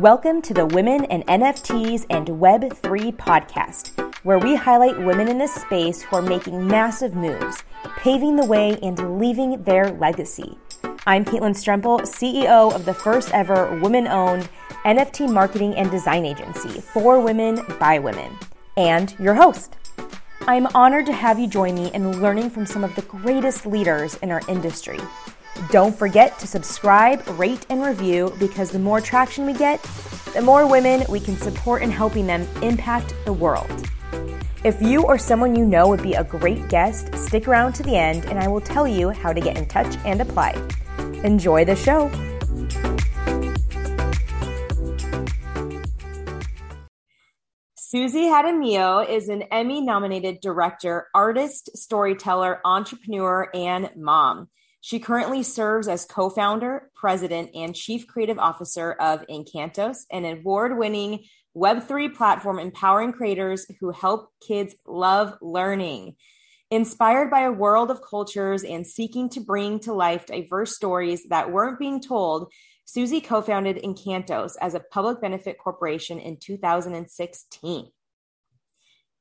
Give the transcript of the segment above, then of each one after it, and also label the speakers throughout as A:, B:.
A: Welcome to the Women in NFTs and Web3 podcast, where we highlight women in this space who are making massive moves, paving the way, and leaving their legacy. I'm Caitlin Strempel, CEO of the first ever women owned NFT marketing and design agency for women by women, and your host. I'm honored to have you join me in learning from some of the greatest leaders in our industry. Don't forget to subscribe, rate, and review because the more traction we get, the more women we can support in helping them impact the world. If you or someone you know would be a great guest, stick around to the end and I will tell you how to get in touch and apply. Enjoy the show. Susie Jaramillo is an Emmy nominated director, artist, storyteller, entrepreneur, and mom. She currently serves as co founder, president, and chief creative officer of Encantos, an award winning Web3 platform empowering creators who help kids love learning. Inspired by a world of cultures and seeking to bring to life diverse stories that weren't being told, Susie co founded Encantos as a public benefit corporation in 2016.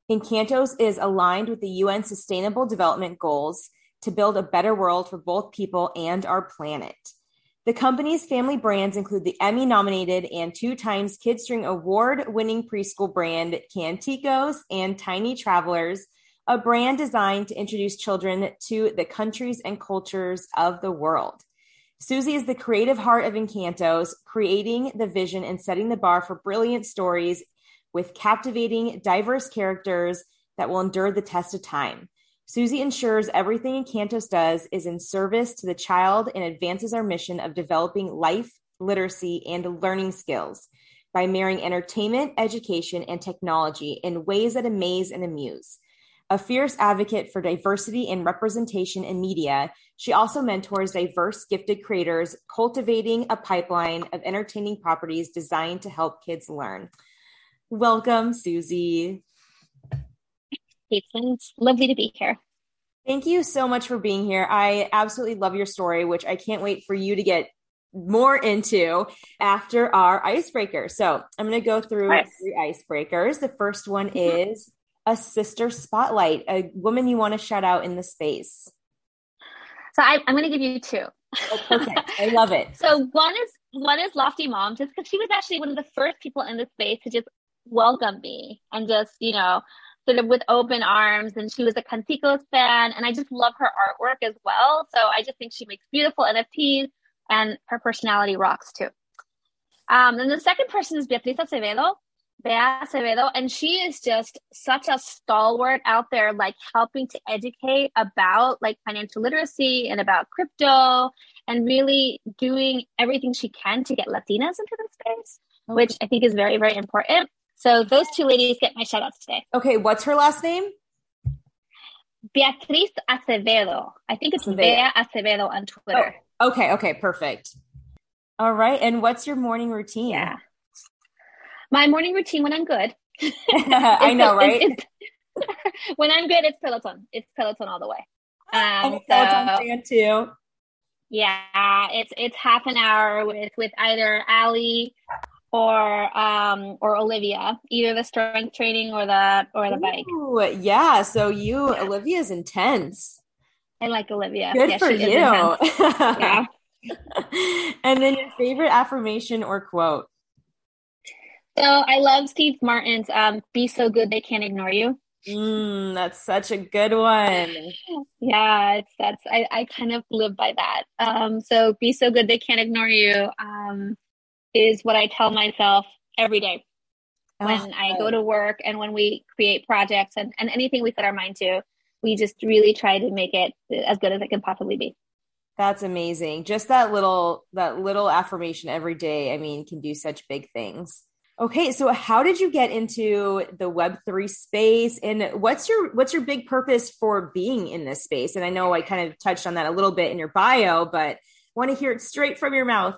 A: Encantos is aligned with the UN Sustainable Development Goals to build a better world for both people and our planet. The company's family brands include the Emmy nominated and two times Kidscreen award winning preschool brand Canticos and Tiny Travelers, a brand designed to introduce children to the countries and cultures of the world. Susie is the creative heart of Encantos, creating the vision and setting the bar for brilliant stories with captivating, diverse characters that will endure the test of time. Susie ensures everything Encantos does is in service to the child and advances our mission of developing life, literacy, and learning skills by marrying entertainment, education, and technology in ways that amaze and amuse. A fierce advocate for diversity and representation in media, she also mentors diverse, gifted creators, cultivating a pipeline of entertaining properties designed to help kids learn. Welcome, Susie.
B: Caitlin. It's lovely to be here.
A: Thank you so much for being here. I absolutely love your story, which I can't wait for you to get more into after our icebreaker. So I'm going to go through nice. three icebreakers. The first one mm-hmm. is a sister spotlight, a woman you want to shout out in the space.
B: So I, am going to give you two.
A: Oh, perfect. I love it.
B: So one is one is Lofty Mom, just because she was actually one of the first people in the space to just welcome me and just you know sort of with open arms and she was a Canticos fan and I just love her artwork as well. So I just think she makes beautiful NFTs and her personality rocks too. Um, and the second person is Beatriz Acevedo, Bea Acevedo, and she is just such a stalwart out there, like helping to educate about like financial literacy and about crypto and really doing everything she can to get Latinas into the space, which I think is very, very important. So those two ladies get my shout out today.
A: Okay, what's her last name?
B: Beatriz Acevedo. I think it's Acevedo. Bea Acevedo on Twitter.
A: Oh, okay, okay, perfect. All right. And what's your morning routine?
B: Yeah. My morning routine when I'm good.
A: I know, right? It's,
B: it's, when I'm good, it's Peloton. It's Peloton all the way.
A: Um, I'm a Peloton so, fan too.
B: Yeah, it's it's half an hour with with either Ali or um or Olivia, either the strength training or the or the Ooh,
A: bike. Yeah, so you Olivia's intense.
B: I like Olivia.
A: Good yeah, for you. yeah. and then your favorite affirmation or quote?
B: So I love Steve Martin's um, "Be so good they can't ignore you."
A: Mm, that's such a good one.
B: Yeah, it's that's I, I kind of live by that. Um, so be so good they can't ignore you. Um, is what I tell myself every day when oh, I go to work and when we create projects and, and anything we set our mind to, we just really try to make it as good as it can possibly be.
A: That's amazing. Just that little that little affirmation every day, I mean, can do such big things. Okay, so how did you get into the web3 space and what's your what's your big purpose for being in this space? And I know I kind of touched on that a little bit in your bio, but I want to hear it straight from your mouth.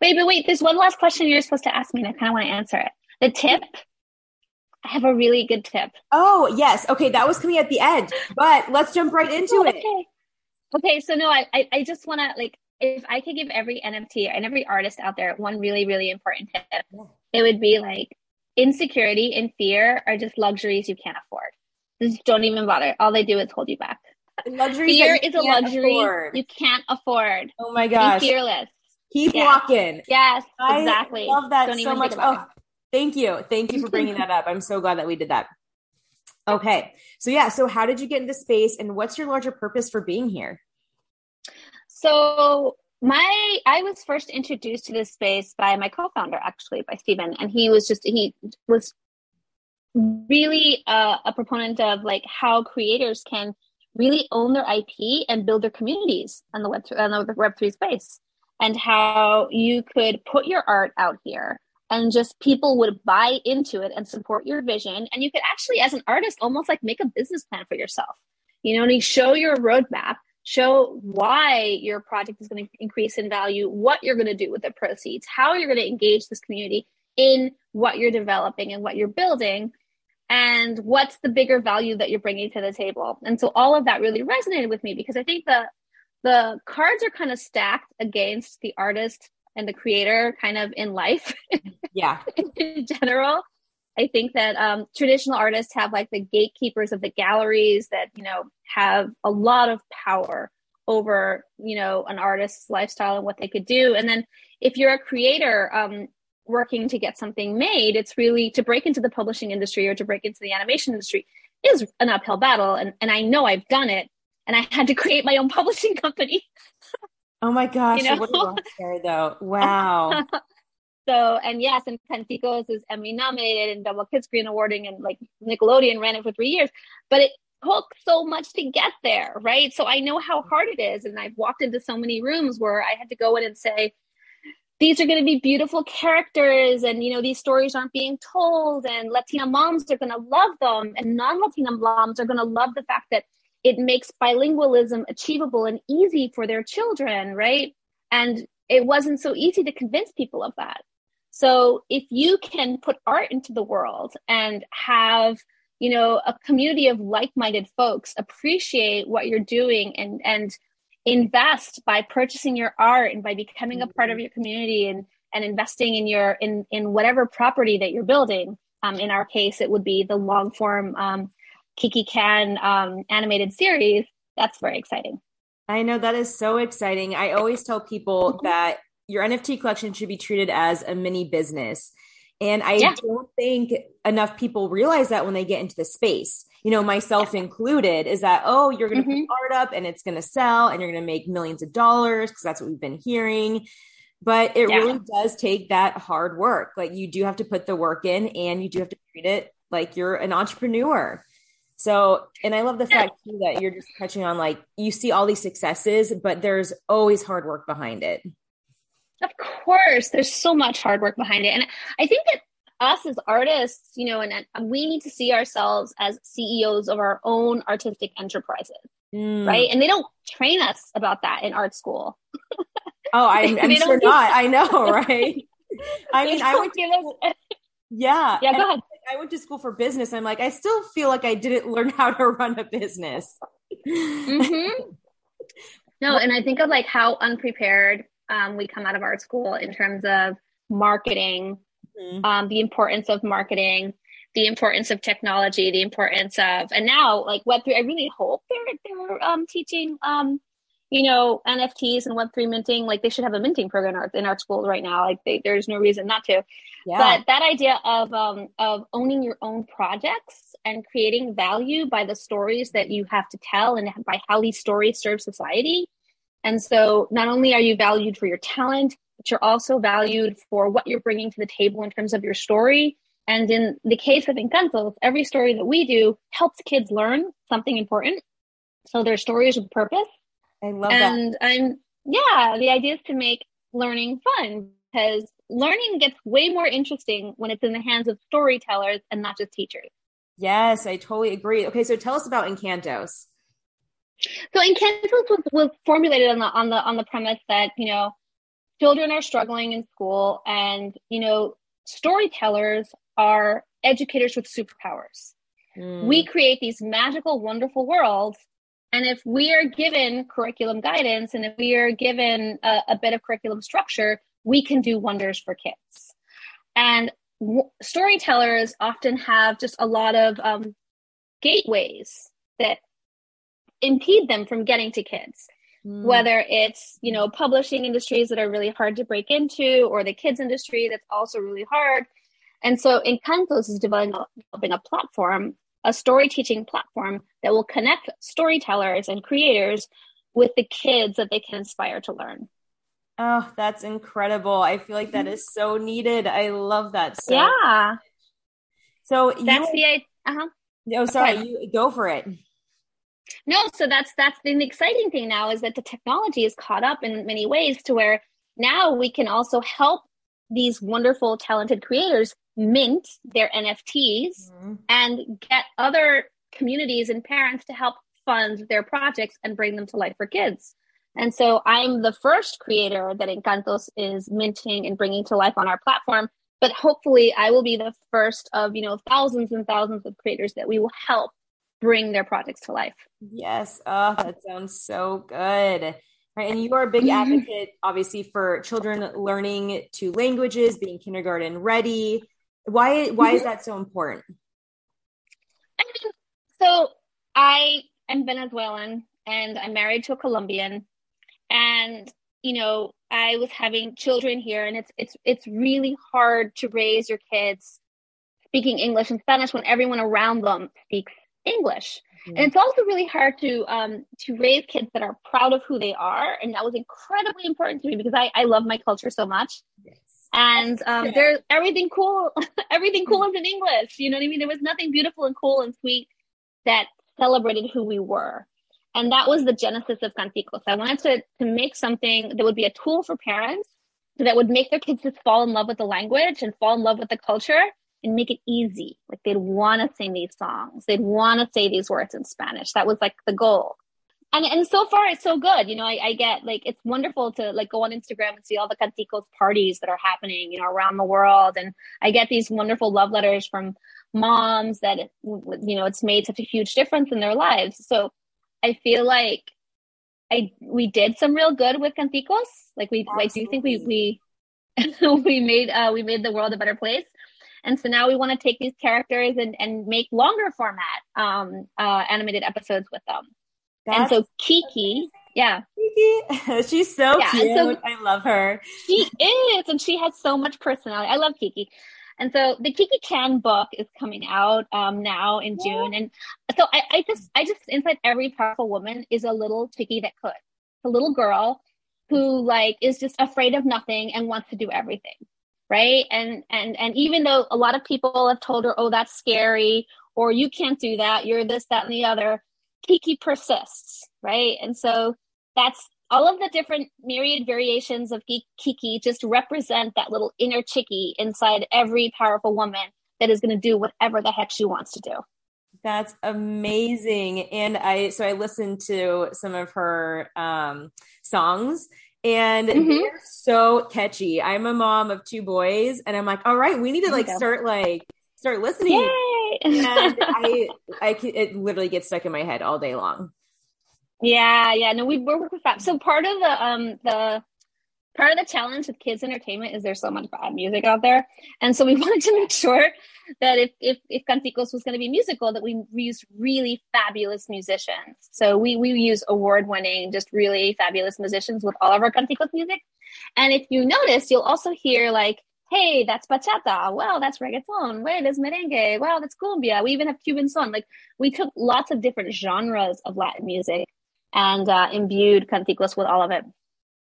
B: Wait, but wait, there's one last question you're supposed to ask me, and I kind of want to answer it. The tip. I have a really good tip.
A: Oh, yes. Okay, that was coming at the end, but let's jump right into
B: oh,
A: it.
B: Okay. Okay, so no, I I, I just want to like if I could give every NFT and every artist out there one really, really important tip, it would be like insecurity and fear are just luxuries you can't afford. Just don't even bother. All they do is hold you back.
A: Luxury
B: fear is a luxury afford. you can't afford.
A: Oh my gosh.
B: Be fearless.
A: Keep yes. walking.
B: Yes, exactly.
A: I love that don't so much. Oh, thank you. Thank you for bringing that up. I'm so glad that we did that. Okay. So yeah, so how did you get into space and what's your larger purpose for being here?
B: So my I was first introduced to this space by my co-founder actually by Stephen and he was just he was really uh, a proponent of like how creators can really own their IP and build their communities on the web on the web 3 space and how you could put your art out here. And just people would buy into it and support your vision. And you could actually as an artist almost like make a business plan for yourself. You know and you show your roadmap show why your project is going to increase in value, what you're going to do with the proceeds, how you're going to engage this community in what you're developing and what you're building, and what's the bigger value that you're bringing to the table. And so all of that really resonated with me because I think the the cards are kind of stacked against the artist and the creator kind of in life.
A: Yeah.
B: in general. I think that um, traditional artists have like the gatekeepers of the galleries that, you know, have a lot of power over, you know, an artist's lifestyle and what they could do. And then if you're a creator, um, working to get something made, it's really to break into the publishing industry or to break into the animation industry is an uphill battle. And, and I know I've done it and I had to create my own publishing company.
A: Oh my gosh. You know? What a though. Wow.
B: So, and yes, and Canticos is Emmy nominated and double Kidscreen awarding and like Nickelodeon ran it for three years, but it took so much to get there, right? So I know how hard it is. And I've walked into so many rooms where I had to go in and say, these are going to be beautiful characters and you know these stories aren't being told and latina moms are going to love them and non-latina moms are going to love the fact that it makes bilingualism achievable and easy for their children right and it wasn't so easy to convince people of that so if you can put art into the world and have, you know, a community of like-minded folks appreciate what you're doing and and invest by purchasing your art and by becoming a part of mm-hmm. your community and and investing in your in in whatever property that you're building. Um, in our case, it would be the long form um, Kiki Can um, animated series. That's very exciting.
A: I know that is so exciting. I always tell people mm-hmm. that your NFT collection should be treated as a mini business. And I yeah. don't think enough people realize that when they get into the space, you know, myself yeah. included, is that, oh, you're going to mm-hmm. put art up and it's going to sell and you're going to make millions of dollars because that's what we've been hearing. But it yeah. really does take that hard work. Like you do have to put the work in and you do have to treat it like you're an entrepreneur. So, and I love the fact too that you're just touching on like you see all these successes, but there's always hard work behind it.
B: Of course, there's so much hard work behind it. And I think that us as artists, you know, and, and we need to see ourselves as CEOs of our own artistic enterprises, mm. right? And they don't train us about that in art school.
A: Oh, I'm, I'm sure not. I know, right? I mean, I would to us- yeah,
B: yeah. Go ahead.
A: I went to school for business. I'm like, I still feel like I didn't learn how to run a business.
B: Mm-hmm. No, and I think of like how unprepared um, we come out of art school in terms of marketing, mm-hmm. um, the importance of marketing, the importance of technology, the importance of, and now like Web three. I really hope they're they're um, teaching, um, you know, NFTs and Web three minting. Like they should have a minting program in art, in schools right now. Like they, there's no reason not to. Yeah. But that idea of um, of owning your own projects and creating value by the stories that you have to tell and by how these stories serve society and so not only are you valued for your talent, but you're also valued for what you're bringing to the table in terms of your story. And in the case of Encantos, every story that we do helps kids learn something important. So their stories with purpose.
A: I love
B: and
A: that.
B: And I'm, yeah, the idea is to make learning fun because learning gets way more interesting when it's in the hands of storytellers and not just teachers.
A: Yes, I totally agree. Okay, so tell us about Encantos.
B: So Encantos was, was formulated on the on the on the premise that you know children are struggling in school, and you know storytellers are educators with superpowers. Mm. We create these magical, wonderful worlds And if we are given curriculum guidance and if we are given a, a bit of curriculum structure, we can do wonders for kids. And w- storytellers often have just a lot of um, gateways that impede them from getting to kids. Mm. Whether it's, you know, publishing industries that are really hard to break into or the kids industry that's also really hard. And so Encantos is developing a, developing a platform, a story teaching platform that will connect storytellers and creators with the kids that they can inspire to learn.
A: Oh, that's incredible. I feel like that is so needed. I love that.
B: So yeah.
A: Much. So
B: that's you, the uh-huh.
A: Oh, sorry. Okay. You go for it.
B: No, so that's that's the exciting thing now is that the technology is caught up in many ways to where now we can also help these wonderful talented creators mint their NFTs mm-hmm. and get other communities and parents to help fund their projects and bring them to life for kids. And so I'm the first creator that Encantos is minting and bringing to life on our platform. But hopefully I will be the first of, you know, thousands and thousands of creators that we will help bring their projects to life.
A: Yes. Oh, that sounds so good. Right. And you are a big mm-hmm. advocate, obviously, for children learning two languages, being kindergarten ready. Why why is that so important?
B: I mean, so I am Venezuelan and I'm married to a Colombian. And, you know, I was having children here and it's it's it's really hard to raise your kids speaking English and Spanish when everyone around them speaks English. Mm-hmm. And it's also really hard to um, to raise kids that are proud of who they are. And that was incredibly important to me because I, I love my culture so much. Yes. And um, yeah. there's everything cool, everything cool is in English. You know what I mean? There was nothing beautiful and cool and sweet that celebrated who we were. And that was the genesis of Canticos. I wanted to, to make something that would be a tool for parents that would make their kids just fall in love with the language and fall in love with the culture and make it easy. Like they'd want to sing these songs. They'd want to say these words in Spanish. That was like the goal. And and so far it's so good. You know, I, I get like it's wonderful to like go on Instagram and see all the canticos parties that are happening, you know, around the world. And I get these wonderful love letters from moms that you know it's made such a huge difference in their lives. So I feel like I we did some real good with canticos. Like we Absolutely. I do think we we we made uh we made the world a better place. And so now we want to take these characters and, and make longer format um, uh, animated episodes with them. That's and so Kiki, yeah.
A: Kiki, she's so yeah, cute. So I love her.
B: She is, and she has so much personality. I love Kiki. And so the Kiki Can book is coming out um, now in June. And so I, I just, I just inside every powerful woman is a little Kiki that could, a little girl who like is just afraid of nothing and wants to do everything right and and and even though a lot of people have told her oh that's scary or you can't do that you're this that and the other kiki persists right and so that's all of the different myriad variations of kiki just represent that little inner chickie inside every powerful woman that is going to do whatever the heck she wants to do
A: that's amazing and i so i listened to some of her um songs and mm-hmm. they're so catchy. I'm a mom of two boys, and I'm like, all right, we need to like start like start listening.
B: Yay!
A: and I, I, it literally gets stuck in my head all day long.
B: Yeah, yeah. No, we work with that. So part of the um the part of the challenge with kids entertainment is there's so much bad music out there, and so we wanted to make sure that if if, if Canticos was going to be musical, that we use really fabulous musicians. So we we use award winning, just really fabulous musicians with all of our Canticos music. And if you notice, you'll also hear like, hey, that's bachata. Well, that's reggaeton. Wait, there's merengue. Wow, that's cumbia. We even have Cuban son. Like we took lots of different genres of Latin music and uh, imbued Canticos with all of it.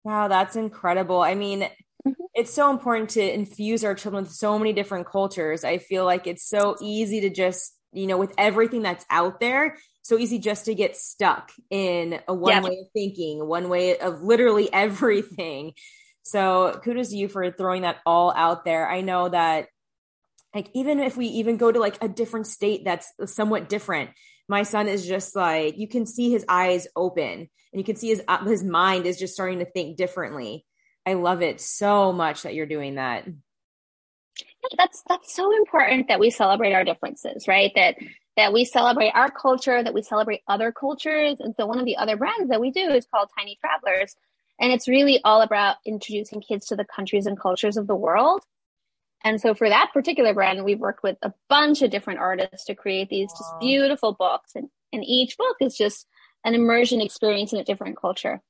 A: Wow, that's incredible. I mean, mm-hmm. it's so important to infuse our children with so many different cultures. I feel like it's so easy to just, you know, with everything that's out there, so easy just to get stuck in a one yeah. way of thinking, one way of literally everything. So kudos to you for throwing that all out there. I know that like even if we even go to like a different state that's somewhat different, my son is just like you can see his eyes open and you can see his uh, his mind is just starting to think differently. I love it so much that you're doing that.
B: That's that's so important that we celebrate our differences, right? That that we celebrate our culture, that we celebrate other cultures. And so one of the other brands that we do is called Tiny Travelers. And it's really all about introducing kids to the countries and cultures of the world. And so for that particular brand, we've worked with a bunch of different artists to create these wow. just beautiful books. And, and each book is just an immersion experience in a different culture.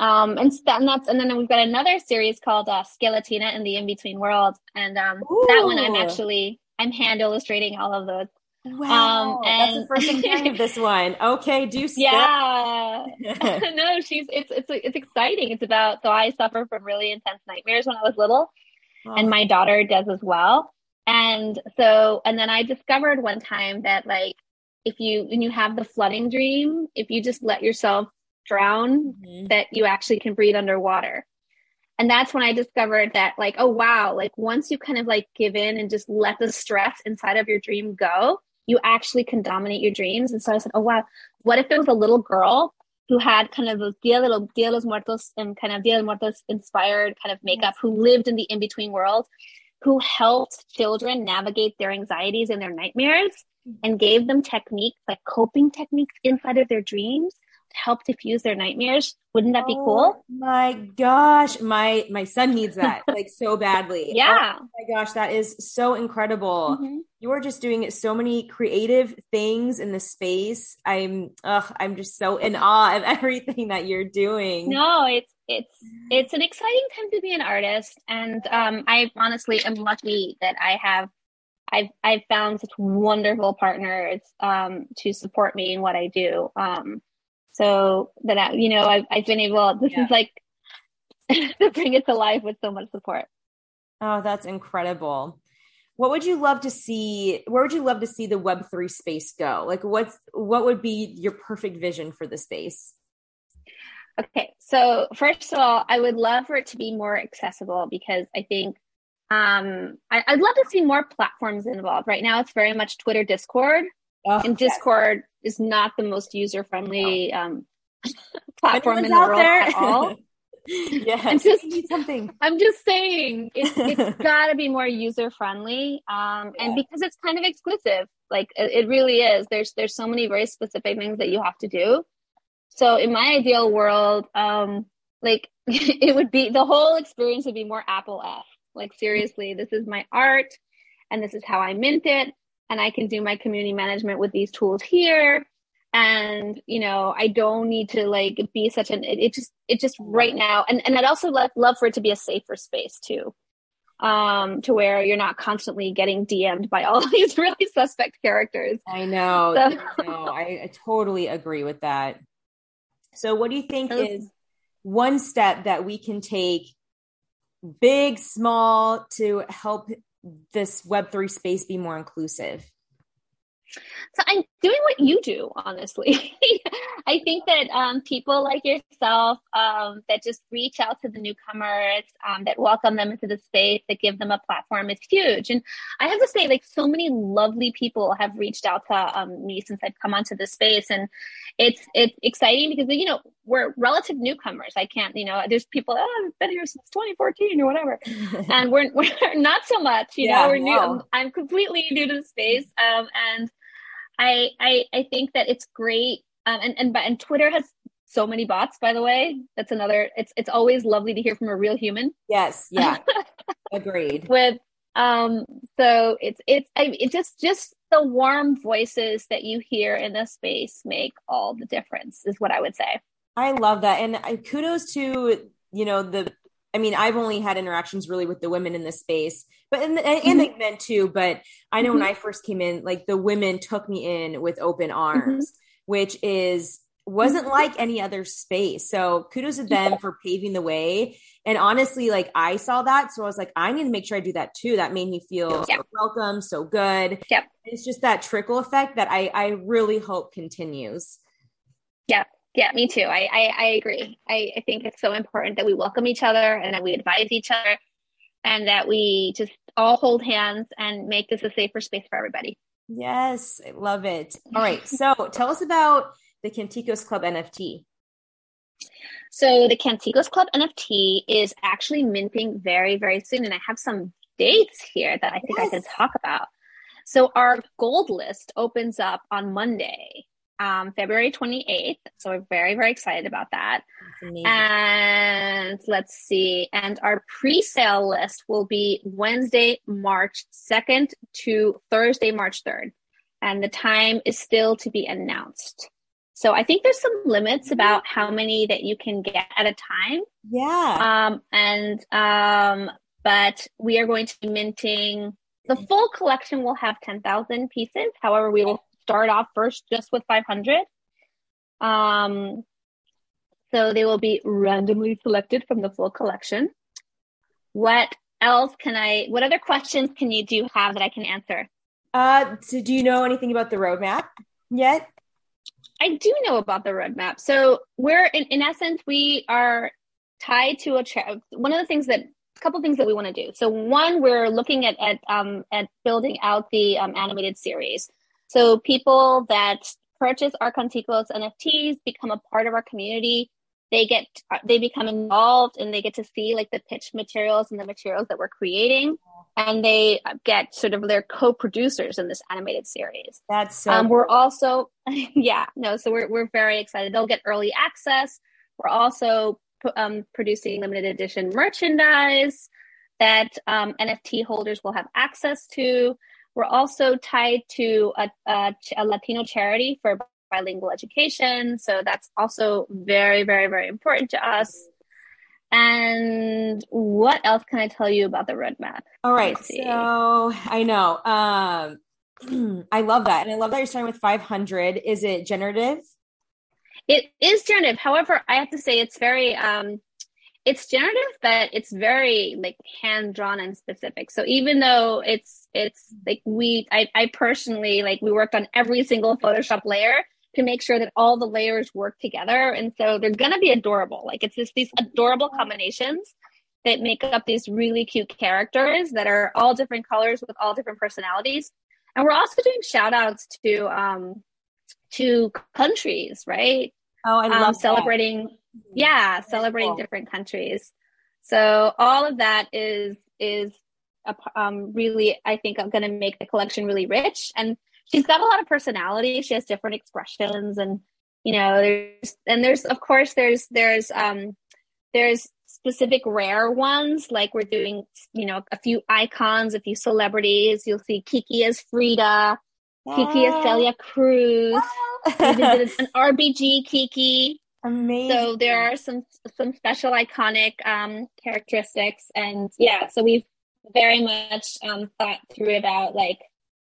B: Um, and, that, and that's, and then we've got another series called uh, Skeletina in the In-Between World. And um, that one I'm actually, I'm hand illustrating all of those.
A: Wow, um, and, that's the first hearing of this one. Okay, do skip.
B: Yeah, no, she's it's it's it's exciting. It's about so I suffer from really intense nightmares when I was little, oh. and my daughter does as well. And so, and then I discovered one time that like if you when you have the flooding dream, if you just let yourself drown, mm-hmm. that you actually can breathe underwater. And that's when I discovered that like, oh wow, like once you kind of like give in and just let the stress inside of your dream go, you actually can dominate your dreams. And so I said, oh, wow, what if there was a little girl who had kind of a Dia de, los, Dia de los Muertos and kind of Dia de los Muertos inspired kind of makeup, who lived in the in between world, who helped children navigate their anxieties and their nightmares mm-hmm. and gave them techniques like coping techniques inside of their dreams help diffuse their nightmares. Wouldn't that be oh, cool?
A: My gosh, my my son needs that like so badly.
B: Yeah.
A: Oh my gosh, that is so incredible. Mm-hmm. You are just doing so many creative things in the space. I'm ugh, I'm just so in awe of everything that you're doing.
B: No, it's it's it's an exciting time to be an artist and um I honestly am lucky that I have I've I've found such wonderful partners um, to support me in what I do. Um, so that I, you know I've, I've been able this yeah. is like to bring it to life with so much support.
A: Oh that's incredible. What would you love to see where would you love to see the web3 space go? Like what's what would be your perfect vision for the space?
B: Okay so first of all i would love for it to be more accessible because i think um I, would love to see more platforms involved. Right now it's very much twitter discord oh, and discord is not the most user friendly um, platform in the world there. at all.
A: yeah, I'm just something.
B: I'm just saying it's it's got to be more user friendly, um, yeah. and because it's kind of exclusive, like it, it, really is. There's there's so many very specific things that you have to do. So in my ideal world, um, like it would be the whole experience would be more Apple F. Like seriously, this is my art, and this is how I mint it, and I can do my community management with these tools here. And, you know, I don't need to like be such an, it, it just, it just right now. And, and I'd also love, love for it to be a safer space too. Um, to where you're not constantly getting DM'd by all these really suspect characters.
A: I know. So. I, know. I, I totally agree with that. So what do you think is one step that we can take big, small to help this Web3 space be more inclusive?
B: So I'm doing what you do, honestly. I think that um, people like yourself um, that just reach out to the newcomers, um, that welcome them into the space, that give them a platform is huge. And I have to say, like, so many lovely people have reached out to um, me since I've come onto the space, and it's it's exciting because you know we're relative newcomers. I can't, you know, there's people oh, I've been here since 2014 or whatever, and we're we're not so much. You yeah, know, we're new. I'm, I'm, completely new to the space, um, and I, I I think that it's great. Um, and and and Twitter has so many bots. By the way, that's another. It's it's always lovely to hear from a real human.
A: Yes. Yeah. Agreed.
B: With um, so it's it's I, it just just the warm voices that you hear in the space make all the difference. Is what I would say.
A: I love that, and I, kudos to you know the I mean, I've only had interactions really with the women in this space, but and, and, mm-hmm. the men too. But I know mm-hmm. when I first came in, like the women took me in with open mm-hmm. arms, mm-hmm. which is wasn't mm-hmm. like any other space. So kudos to them for paving the way. And honestly, like I saw that, so I was like, I need to make sure I do that too. That made me feel yep. so welcome, so good.
B: Yep.
A: It's just that trickle effect that I I really hope continues.
B: Yeah, yeah, me too. I, I, I agree. I, I think it's so important that we welcome each other and that we advise each other and that we just all hold hands and make this a safer space for everybody.
A: Yes, I love it. All right. So tell us about the Canticos Club NFT.
B: So the Canticos Club NFT is actually minting very, very soon. And I have some dates here that I think yes. I can talk about. So our gold list opens up on Monday, um, February 28th. So we're very, very excited about that. And let's see. And our pre sale list will be Wednesday, March 2nd to Thursday, March 3rd. And the time is still to be announced. So I think there's some limits about how many that you can get at a time.
A: Yeah.
B: Um, and, um, but we are going to be minting the full collection will have 10,000 pieces. However, we will start off first just with 500. Um, so they will be randomly selected from the full collection. What else can I, what other questions can you do have that I can answer?
A: Uh, so do you know anything about the roadmap yet?
B: I do know about the roadmap. So we're in, in essence, we are tied to a tra- one of the things that a couple things that we want to do. So one, we're looking at at um, at building out the um, animated series. So people that purchase our Canticos NFTs become a part of our community. They get they become involved and they get to see like the pitch materials and the materials that we're creating, and they get sort of their co-producers in this animated series.
A: That's so.
B: Um, we're also yeah no, so we're we're very excited. They'll get early access. We're also um, producing limited edition merchandise that um, NFT holders will have access to. We're also tied to a, a, a, Latino charity for bilingual education. So that's also very, very, very important to us. And what else can I tell you about the roadmap?
A: All right. So I know. Um, I love that. And I love that you're starting with 500. Is it generative?
B: It is generative. However, I have to say it's very um it's generative, but it's very like hand drawn and specific. So even though it's it's like we I, I personally like we worked on every single Photoshop layer to make sure that all the layers work together. And so they're gonna be adorable. Like it's just these adorable combinations that make up these really cute characters that are all different colors with all different personalities. And we're also doing shout outs to um to countries, right?
A: Oh, I love um,
B: celebrating. Yeah, celebrating cool. different countries. So all of that is is a, um, really, I think, I'm going to make the collection really rich. And she's got a lot of personality. She has different expressions, and you know, there's and there's of course there's there's um there's specific rare ones like we're doing you know a few icons a few celebrities you'll see kiki as frida Kiki is Celia Cruz. an RBG Kiki.
A: Amazing.
B: So there are some some special iconic um, characteristics, and yeah, so we've very much um, thought through about like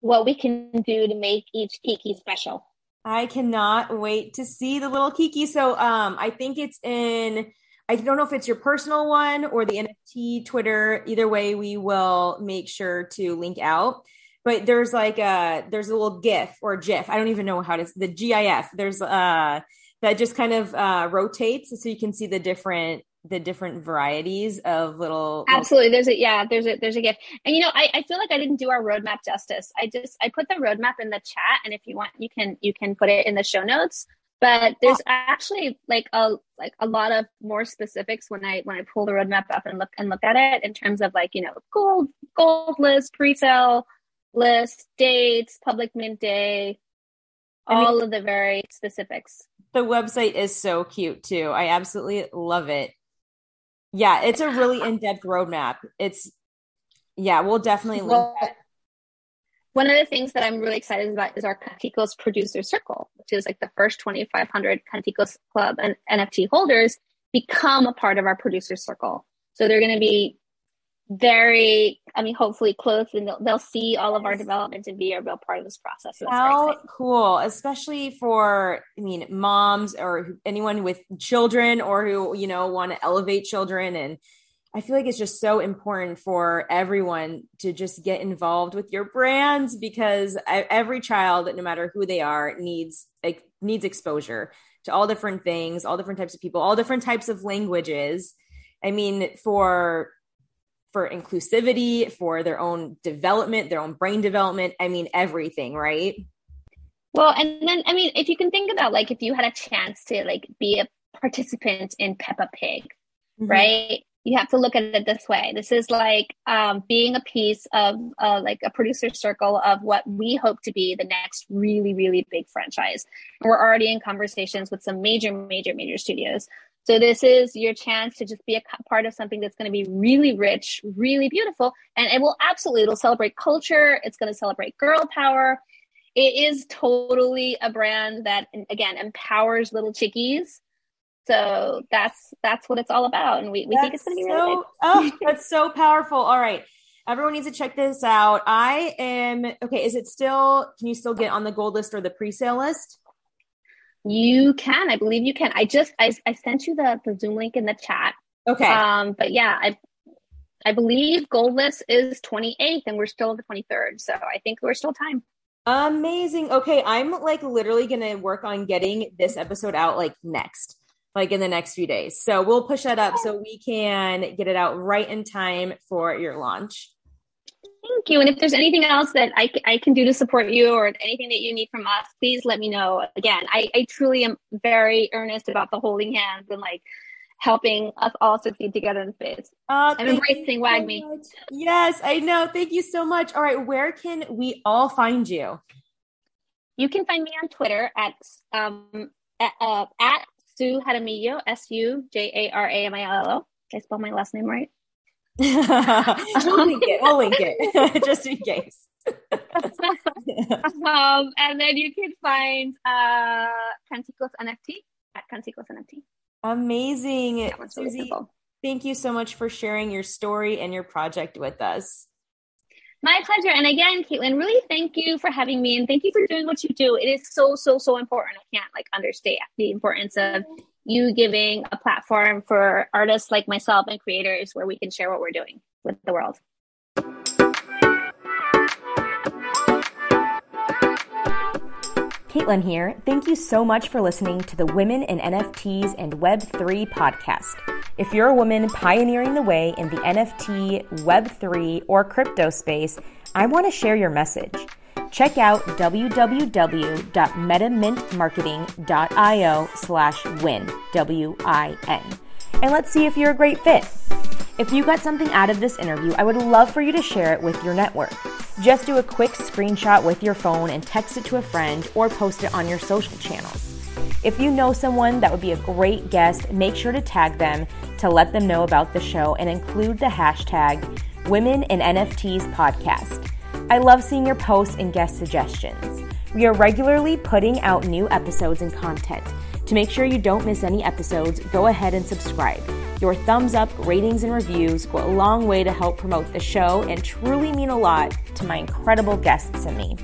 B: what we can do to make each Kiki special.
A: I cannot wait to see the little Kiki. So um, I think it's in. I don't know if it's your personal one or the NFT Twitter. Either way, we will make sure to link out but there's like a there's a little GIF or GIF. I don't even know how to the GIF. There's uh that just kind of uh rotates so you can see the different the different varieties of little
B: absolutely there's a yeah there's a there's a gift and you know I, I feel like i didn't do our roadmap justice i just i put the roadmap in the chat and if you want you can you can put it in the show notes but there's yeah. actually like a like a lot of more specifics when i when i pull the roadmap up and look and look at it in terms of like you know gold gold list pre-sale list, dates, public mint day, all I mean, of the very specifics.
A: The website is so cute too. I absolutely love it. Yeah, it's a really in-depth roadmap. It's yeah, we'll definitely well.
B: One of the things that I'm really excited about is our Canticos producer circle, which is like the first 2,500 Canticos Club and NFT holders become a part of our producer circle. So they're going to be very i mean hopefully close and they'll, they'll see all of our development and be a real part of this process
A: so how cool especially for i mean moms or anyone with children or who you know want to elevate children and i feel like it's just so important for everyone to just get involved with your brands because every child no matter who they are needs like needs exposure to all different things all different types of people all different types of languages. I mean for for inclusivity, for their own development, their own brain development. I mean, everything, right?
B: Well, and then, I mean, if you can think about like if you had a chance to like be a participant in Peppa Pig, mm-hmm. right? you have to look at it this way. This is like um, being a piece of uh, like a producer circle of what we hope to be the next really, really big franchise. We're already in conversations with some major, major, major studios. So this is your chance to just be a part of something that's going to be really rich, really beautiful, and it will absolutely it'll celebrate culture. It's going to celebrate girl power. It is totally a brand that again empowers little chickies so that's that's what it's all about, and we, we think it's going to be so, really.
A: oh, that's so powerful! All right, everyone needs to check this out. I am okay. Is it still? Can you still get on the gold list or the pre-sale list?
B: You can. I believe you can. I just I, I sent you the the Zoom link in the chat.
A: Okay.
B: Um, but yeah, I I believe gold list is 28th and we're still on the 23rd. So I think we're still time.
A: Amazing. Okay, I'm like literally going to work on getting this episode out like next like in the next few days. So we'll push that up so we can get it out right in time for your launch.
B: Thank you. And if there's anything else that I, I can do to support you or anything that you need from us, please let me know. Again, I, I truly am very earnest about the holding hands and like helping us all succeed together in space. Uh, I'm embracing WAGMI.
A: So yes, I know. Thank you so much. All right, where can we all find you?
B: You can find me on Twitter at um, at, uh, at Sue Jaramillo, S U J A R A M I L O. Did I spell my last name right?
A: We'll link it. We'll link it just in case.
B: um, and then you can find uh, Canticos NFT at Canticos NFT.
A: Amazing. Susie, thank you so much for sharing your story and your project with us.
B: My pleasure. And again, Caitlin, really thank you for having me and thank you for doing what you do. It is so, so, so important. I can't like understate the importance of you giving a platform for artists like myself and creators where we can share what we're doing with the world.
A: Caitlin here. Thank you so much for listening to the Women in NFTs and Web3 podcast. If you're a woman pioneering the way in the NFT, Web3, or crypto space, I want to share your message. Check out www.metamintmarketing.io slash win, W-I-N. And let's see if you're a great fit. If you got something out of this interview, I would love for you to share it with your network. Just do a quick screenshot with your phone and text it to a friend or post it on your social channels. If you know someone that would be a great guest, make sure to tag them to let them know about the show and include the hashtag Women in NFTs podcast. I love seeing your posts and guest suggestions. We are regularly putting out new episodes and content. To make sure you don't miss any episodes, go ahead and subscribe. Your thumbs up, ratings, and reviews go a long way to help promote the show and truly mean a lot to my incredible guests and me.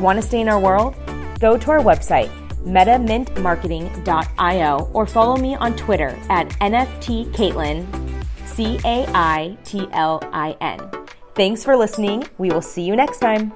A: Want to stay in our world? Go to our website, metamintmarketing.io, or follow me on Twitter at NFTCaitlin, C A I T L I N. Thanks for listening. We will see you next time.